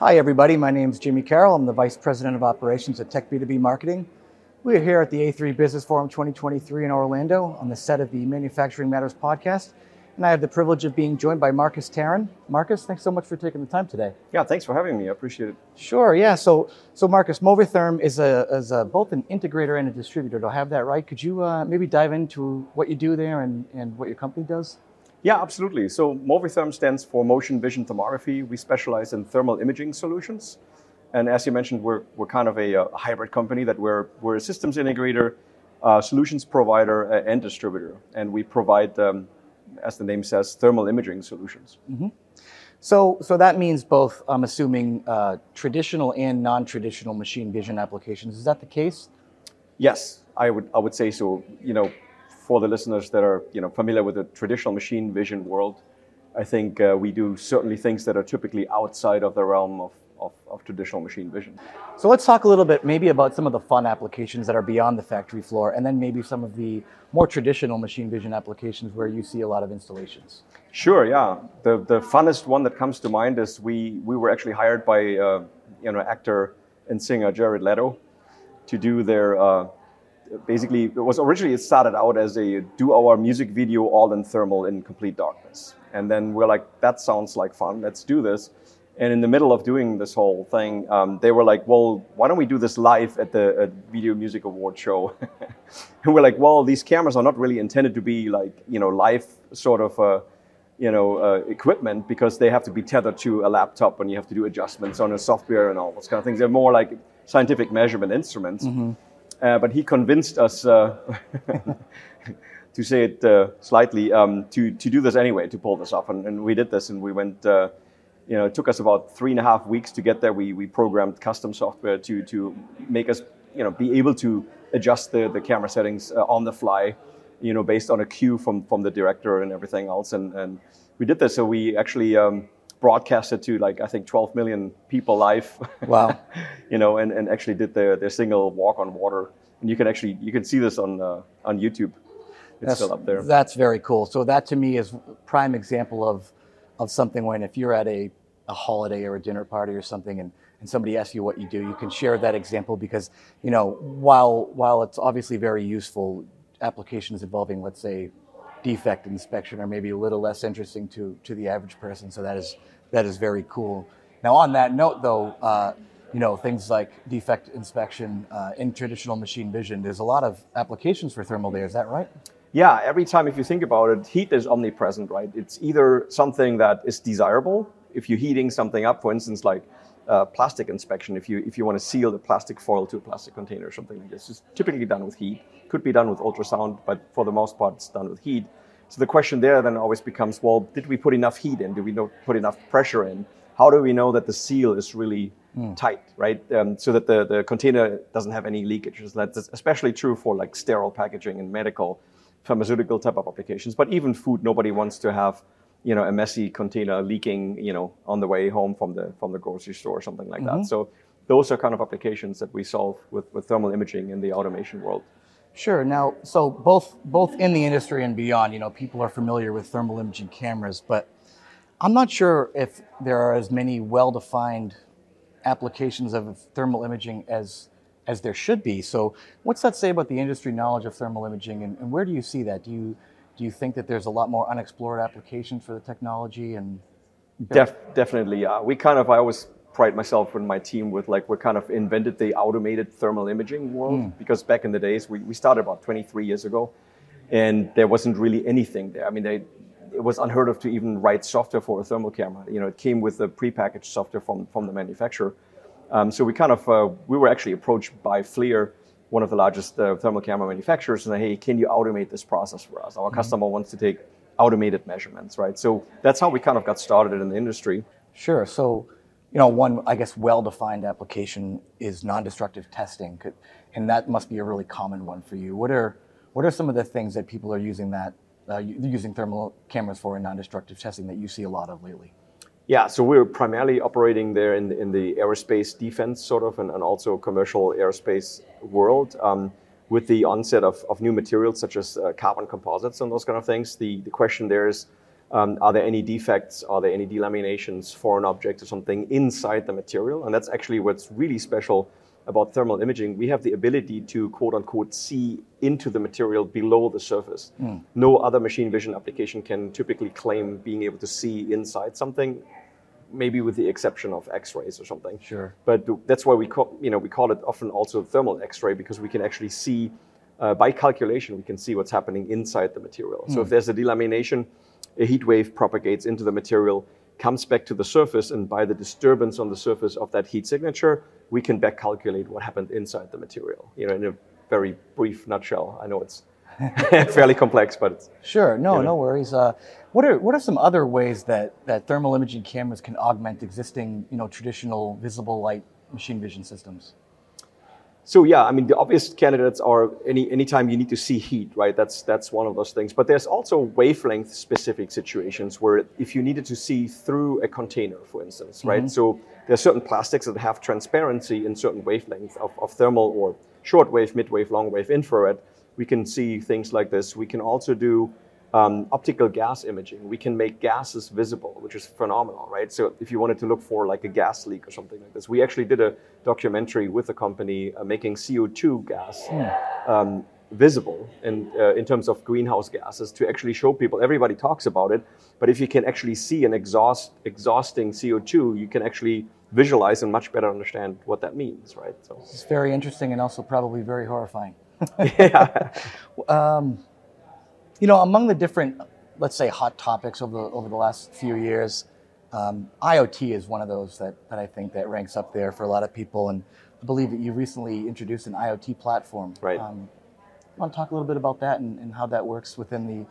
Hi, everybody. My name is Jimmy Carroll. I'm the Vice President of Operations at Tech B2B Marketing. We are here at the A3 Business Forum 2023 in Orlando on the set of the Manufacturing Matters podcast. And I have the privilege of being joined by Markus Tarin. Markus, thanks so much for taking the time today. Yeah, thanks for having me. I appreciate it. Sure, yeah. So, so Markus, Movitherm is, a, is a, both an integrator and a distributor. Do I have that right? Could you uh, maybe dive into what you do there and, and what your company does? Yeah, absolutely. So Movitherm stands for Motion Vision Thermography. We specialize in thermal imaging solutions. And as you mentioned, we're, we're kind of a, a hybrid company that we're, we're a systems integrator, uh, solutions provider, uh, and distributor. And we provide, um, as the name says, thermal imaging solutions. Mm-hmm. So, so that means both, I'm assuming, uh, traditional and non traditional machine vision applications. Is that the case? Yes, I would, I would say so. You know, for the listeners that are you know, familiar with the traditional machine vision world, I think uh, we do certainly things that are typically outside of the realm of of, of, traditional machine vision. So let's talk a little bit maybe about some of the fun applications that are beyond the factory floor, and then maybe some of the more traditional machine vision applications where you see a lot of installations. Sure, yeah. The, the funnest one that comes to mind is we, we were actually hired by uh, you know actor and singer Jared Leto to do their uh, basically it was originally it started out as a do our music video all in thermal in complete darkness and then we're like that sounds like fun let's do this and in the middle of doing this whole thing, um, they were like, well, why don't we do this live at the at Video Music Award show? and we're like, well, these cameras are not really intended to be like, you know, live sort of, uh, you know, uh, equipment because they have to be tethered to a laptop and you have to do adjustments on a software and all those kind of things. They're more like scientific measurement instruments. Mm-hmm. Uh, but he convinced us, uh, to say it uh, slightly, um, to, to do this anyway, to pull this off. And, and we did this and we went you know, it took us about three and a half weeks to get there. We, we programmed custom software to, to make us, you know, be able to adjust the, the camera settings uh, on the fly, you know, based on a cue from, from the director and everything else. And, and we did this. So we actually um, broadcasted to like, I think 12 million people live. Wow. you know, and, and actually did their, their single walk on water. And you can actually, you can see this on, uh, on YouTube. It's that's, still up there. That's very cool. So that to me is prime example of, of something when if you're at a a holiday or a dinner party or something and, and somebody asks you what you do, you can share that example because, you know, while, while it's obviously very useful, applications involving, let's say, defect inspection are maybe a little less interesting to, to the average person. So that is, that is very cool. Now, on that note, though, uh, you know, things like defect inspection uh, in traditional machine vision, there's a lot of applications for thermal there. Is that right? Yeah, every time if you think about it, heat is omnipresent, right? It's either something that is desirable if you're heating something up, for instance, like uh, plastic inspection, if you if you want to seal the plastic foil to a plastic container or something like this, it's typically done with heat. Could be done with ultrasound, but for the most part, it's done with heat. So the question there then always becomes, well, did we put enough heat in? Did we not put enough pressure in? How do we know that the seal is really mm. tight, right? Um, so that the, the container doesn't have any leakages. That's especially true for like sterile packaging and medical, pharmaceutical type of applications. But even food, nobody wants to have you know, a messy container leaking, you know, on the way home from the from the grocery store or something like mm-hmm. that. So those are kind of applications that we solve with, with thermal imaging in the automation world. Sure. Now, so both both in the industry and beyond, you know, people are familiar with thermal imaging cameras, but I'm not sure if there are as many well-defined applications of thermal imaging as as there should be. So, what's that say about the industry knowledge of thermal imaging, and, and where do you see that? Do you do you think that there's a lot more unexplored applications for the technology and Def, definitely yeah. We kind of i always pride myself and my team with like we kind of invented the automated thermal imaging world mm. because back in the days we, we started about 23 years ago and there wasn't really anything there. I mean they, it was unheard of to even write software for a thermal camera. You know it came with the prepackaged software from, from the manufacturer. Um, so we kind of uh, we were actually approached by FLIR one of the largest uh, thermal camera manufacturers and say, hey, can you automate this process for us? Our mm-hmm. customer wants to take automated measurements, right? So that's how we kind of got started in the industry. Sure. So, you know, one, I guess, well-defined application is non-destructive testing, and that must be a really common one for you. What are what are some of the things that people are using that uh, using thermal cameras for in non-destructive testing that you see a lot of lately? Yeah, so we're primarily operating there in, in the aerospace defense sort of and, and also commercial aerospace world. Um, with the onset of, of new materials such as uh, carbon composites and those kind of things, the, the question there is Um, are there any defects? Are there any delaminations, foreign objects, or something inside the material? And that's actually what's really special about thermal imaging. We have the ability to quote unquote see into the material below the surface. Mm. No other machine vision application can typically claim being able to see inside something maybe with the exception of X-rays or something. Sure. But that's why we call you know we call it often also thermal X-ray because we can actually see uh, by calculation we can see what's happening inside the material. Mm. So if hmm. there's a delamination, a heat wave propagates into the material, comes back to the surface, and by the disturbance on the surface of that heat signature, we can back calculate what happened inside the material. You know, in a very brief nutshell. I know it's fairly complex, but it's, sure. No, you know. no worries. Uh, what are what are some other ways that that thermal imaging cameras can augment existing, you know, traditional visible light machine vision systems? So yeah, I mean the obvious candidates are any anytime you need to see heat, right? That's that's one of those things. But there's also wavelength specific situations where if you needed to see through a container, for instance, right? Mm-hmm. So there are certain plastics that have transparency in certain wavelengths of, of thermal or short wave, mid wave, long wave, infrared. We can see things like this. We can also do um, optical gas imaging. We can make gases visible, which is phenomenal, right? So if you wanted to look for like a gas leak or something like this, we actually did a documentary with a company uh, making CO2 gas hmm. um, visible in, uh, in terms of greenhouse gases to actually show people. Everybody talks about it, but if you can actually see an exhaust exhausting CO2, you can actually visualize and much better understand what that means, right? So it's very interesting and also probably very horrifying. yeah. um, you know, among the different, let's say, hot topics over the, over the last few years, um, IoT is one of those that, that I think that ranks up there for a lot of people. And I believe that you recently introduced an IoT platform. Right. Um, want to talk a little bit about that and, and how that works within the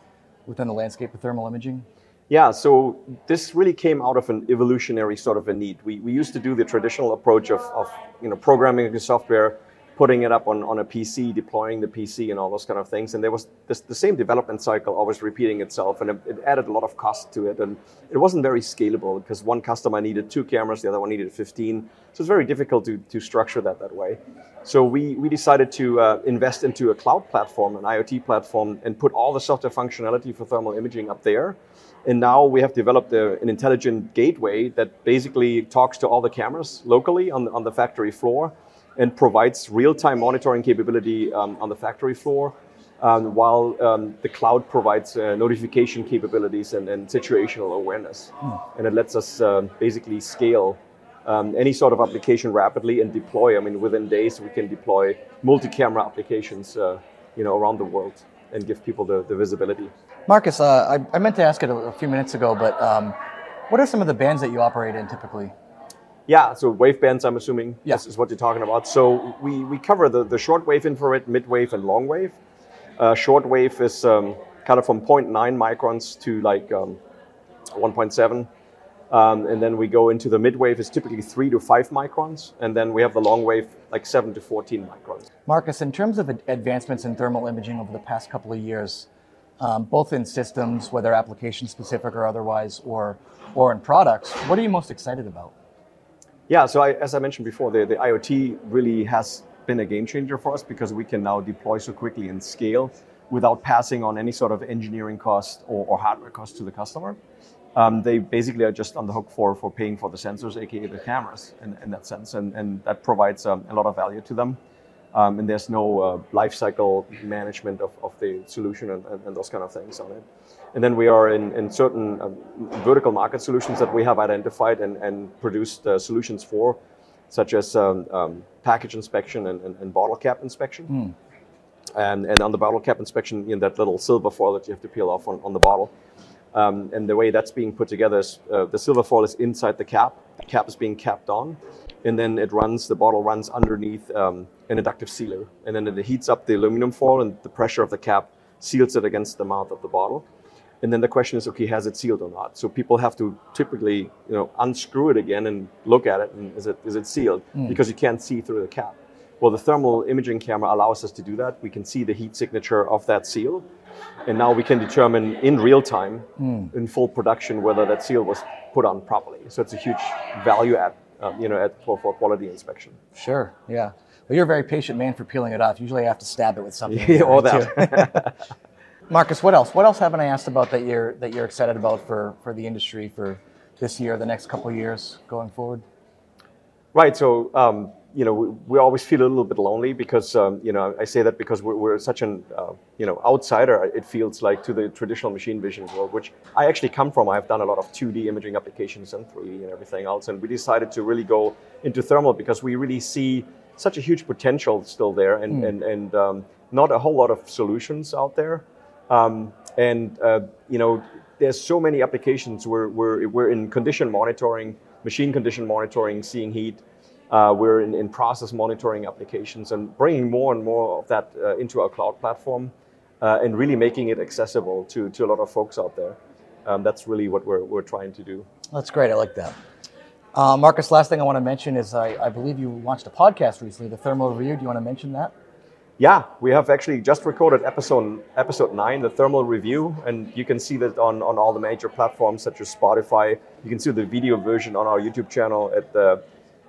within the landscape of thermal imaging? Yeah, so this really came out of an evolutionary sort of a need. We, we used to do the traditional approach of, of you know programming the software putting it up on, on a PC, deploying the PC, and all those kind of things. And there was this, the same development cycle always repeating itself, and it, it, added a lot of cost to it. And it wasn't very scalable because one customer needed two cameras, the other one needed 15. So it's very difficult to, to structure that that way. So we, we decided to uh, invest into a cloud platform, an IoT platform, and put all the software functionality for thermal imaging up there. And now we have developed a, an intelligent gateway that basically talks to all the cameras locally on, on the factory floor and provides real-time monitoring capability um, on the factory floor, um, while um, the cloud provides uh, notification capabilities and, and situational awareness. Hmm. And it lets us uh, basically scale um, any sort of application rapidly and deploy. I mean, within days we can deploy multi-camera applications, uh, you know, around the world and give people the, the visibility. Markus, uh, I, I, meant to ask it a, a few minutes ago, but um, what are some of the bands that you operate in typically? Yeah, so wave bands, I'm assuming, yes, is what you're talking about. So we, we cover the, the short wave infrared, mid wave, and long wave. Uh, short wave is um, kind of from 0.9 microns to like um, 1.7. Um, and then we go into the mid wave is typically 3 to 5 microns. And then we have the long wave like 7 to 14 microns. Markus, in terms of advancements in thermal imaging over the past couple of years, um, both in systems, whether application specific or otherwise, or, or in products, what are you most excited about? Yeah, so I, as I mentioned before, the, the IoT really has been a game changer for us because we can now deploy so quickly and scale without passing on any sort of engineering cost or, or hardware cost to the customer. Um, they basically are just on the hook for, for paying for the sensors, aka the cameras, in, in that sense, and, and that provides um, a lot of value to them. Um, and there's no uh, life cycle management of, of the solution and, and, and, those kind of things on it. And then we are in, in certain um, vertical market solutions that we have identified and, and produced uh, solutions for, such as um, um, package inspection and, bottle cap inspection. Mm. And, and on the bottle cap inspection, in that little silver foil that you have to peel off on, on the bottle. Um, and the way that's being put together is uh, the silver foil is inside the cap, the cap is being capped on, and then it runs, the bottle runs underneath um, an inductive sealer. And then it heats up the aluminum foil, and the pressure of the cap seals it against the mouth of the bottle. And then the question is, okay, has it sealed or not? So people have to typically, you know, unscrew it again and look at it, and is it is it sealed? Mm. Because you can't see through the cap. Well, the thermal imaging camera allows us to do that. We can see the heat signature of that seal, and now we can determine in real time, mm. in full production, whether that seal was put on properly. So it's a huge value add, um, you know, at, for, for quality inspection. Sure. Yeah. Well, you're a very patient man for peeling it off. Usually, I have to stab it with something. Yeah, all that. Markus, what else? What else haven't I asked about that you're that you're excited about for for the industry for this year, the next couple of years going forward? Right. So um, you know, we, we, always feel a little bit lonely because um, you know I say that because we're, we're such an uh, you know outsider. It feels like to the traditional machine vision world, which I actually come from. I've done a lot of 2D imaging applications and 3D and everything else, and we decided to really go into thermal because we really see such a huge potential still there, and mm. and and um, not a whole lot of solutions out there. Um, and uh, you know, there's so many applications where we're, we're in condition monitoring, machine condition monitoring, seeing heat. Uh, we're in, in, process monitoring applications and bringing more and more of that uh, into our cloud platform uh, and really making it accessible to, to a lot of folks out there. Um, that's really what we're, we're trying to do. That's great. I like that. Uh, Markus, last thing I want to mention is I, I believe you launched a podcast recently, the Thermal Review. Do you want to mention that? Yeah, we have actually just recorded episode episode nine, the thermal review, and you can see that on, on all the major platforms such as Spotify. You can see the video version on our YouTube channel at the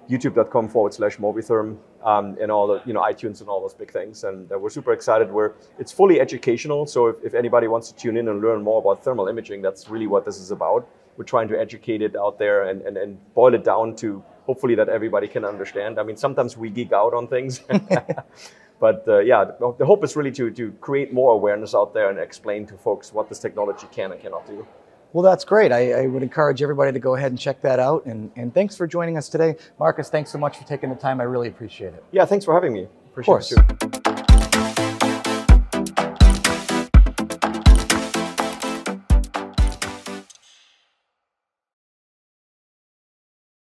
youtube.com forward slash Movitherm um, and all the you know iTunes and all those big things. And uh, we're super excited. We're it's fully educational, so if, if anybody wants to tune in and learn more about thermal imaging, that's really what this is about. We're trying to educate it out there and, and, and boil it down to hopefully that everybody can understand. I mean, sometimes we geek out on things. But uh, yeah, the hope is really to, to create more awareness out there and explain to folks what this technology can and cannot do. Well, that's great. I, I, would encourage everybody to go ahead and check that out. And, and thanks for joining us today. Markus, thanks so much for taking the time. I really appreciate it. Yeah, thanks for having me. Appreciate of course. it too.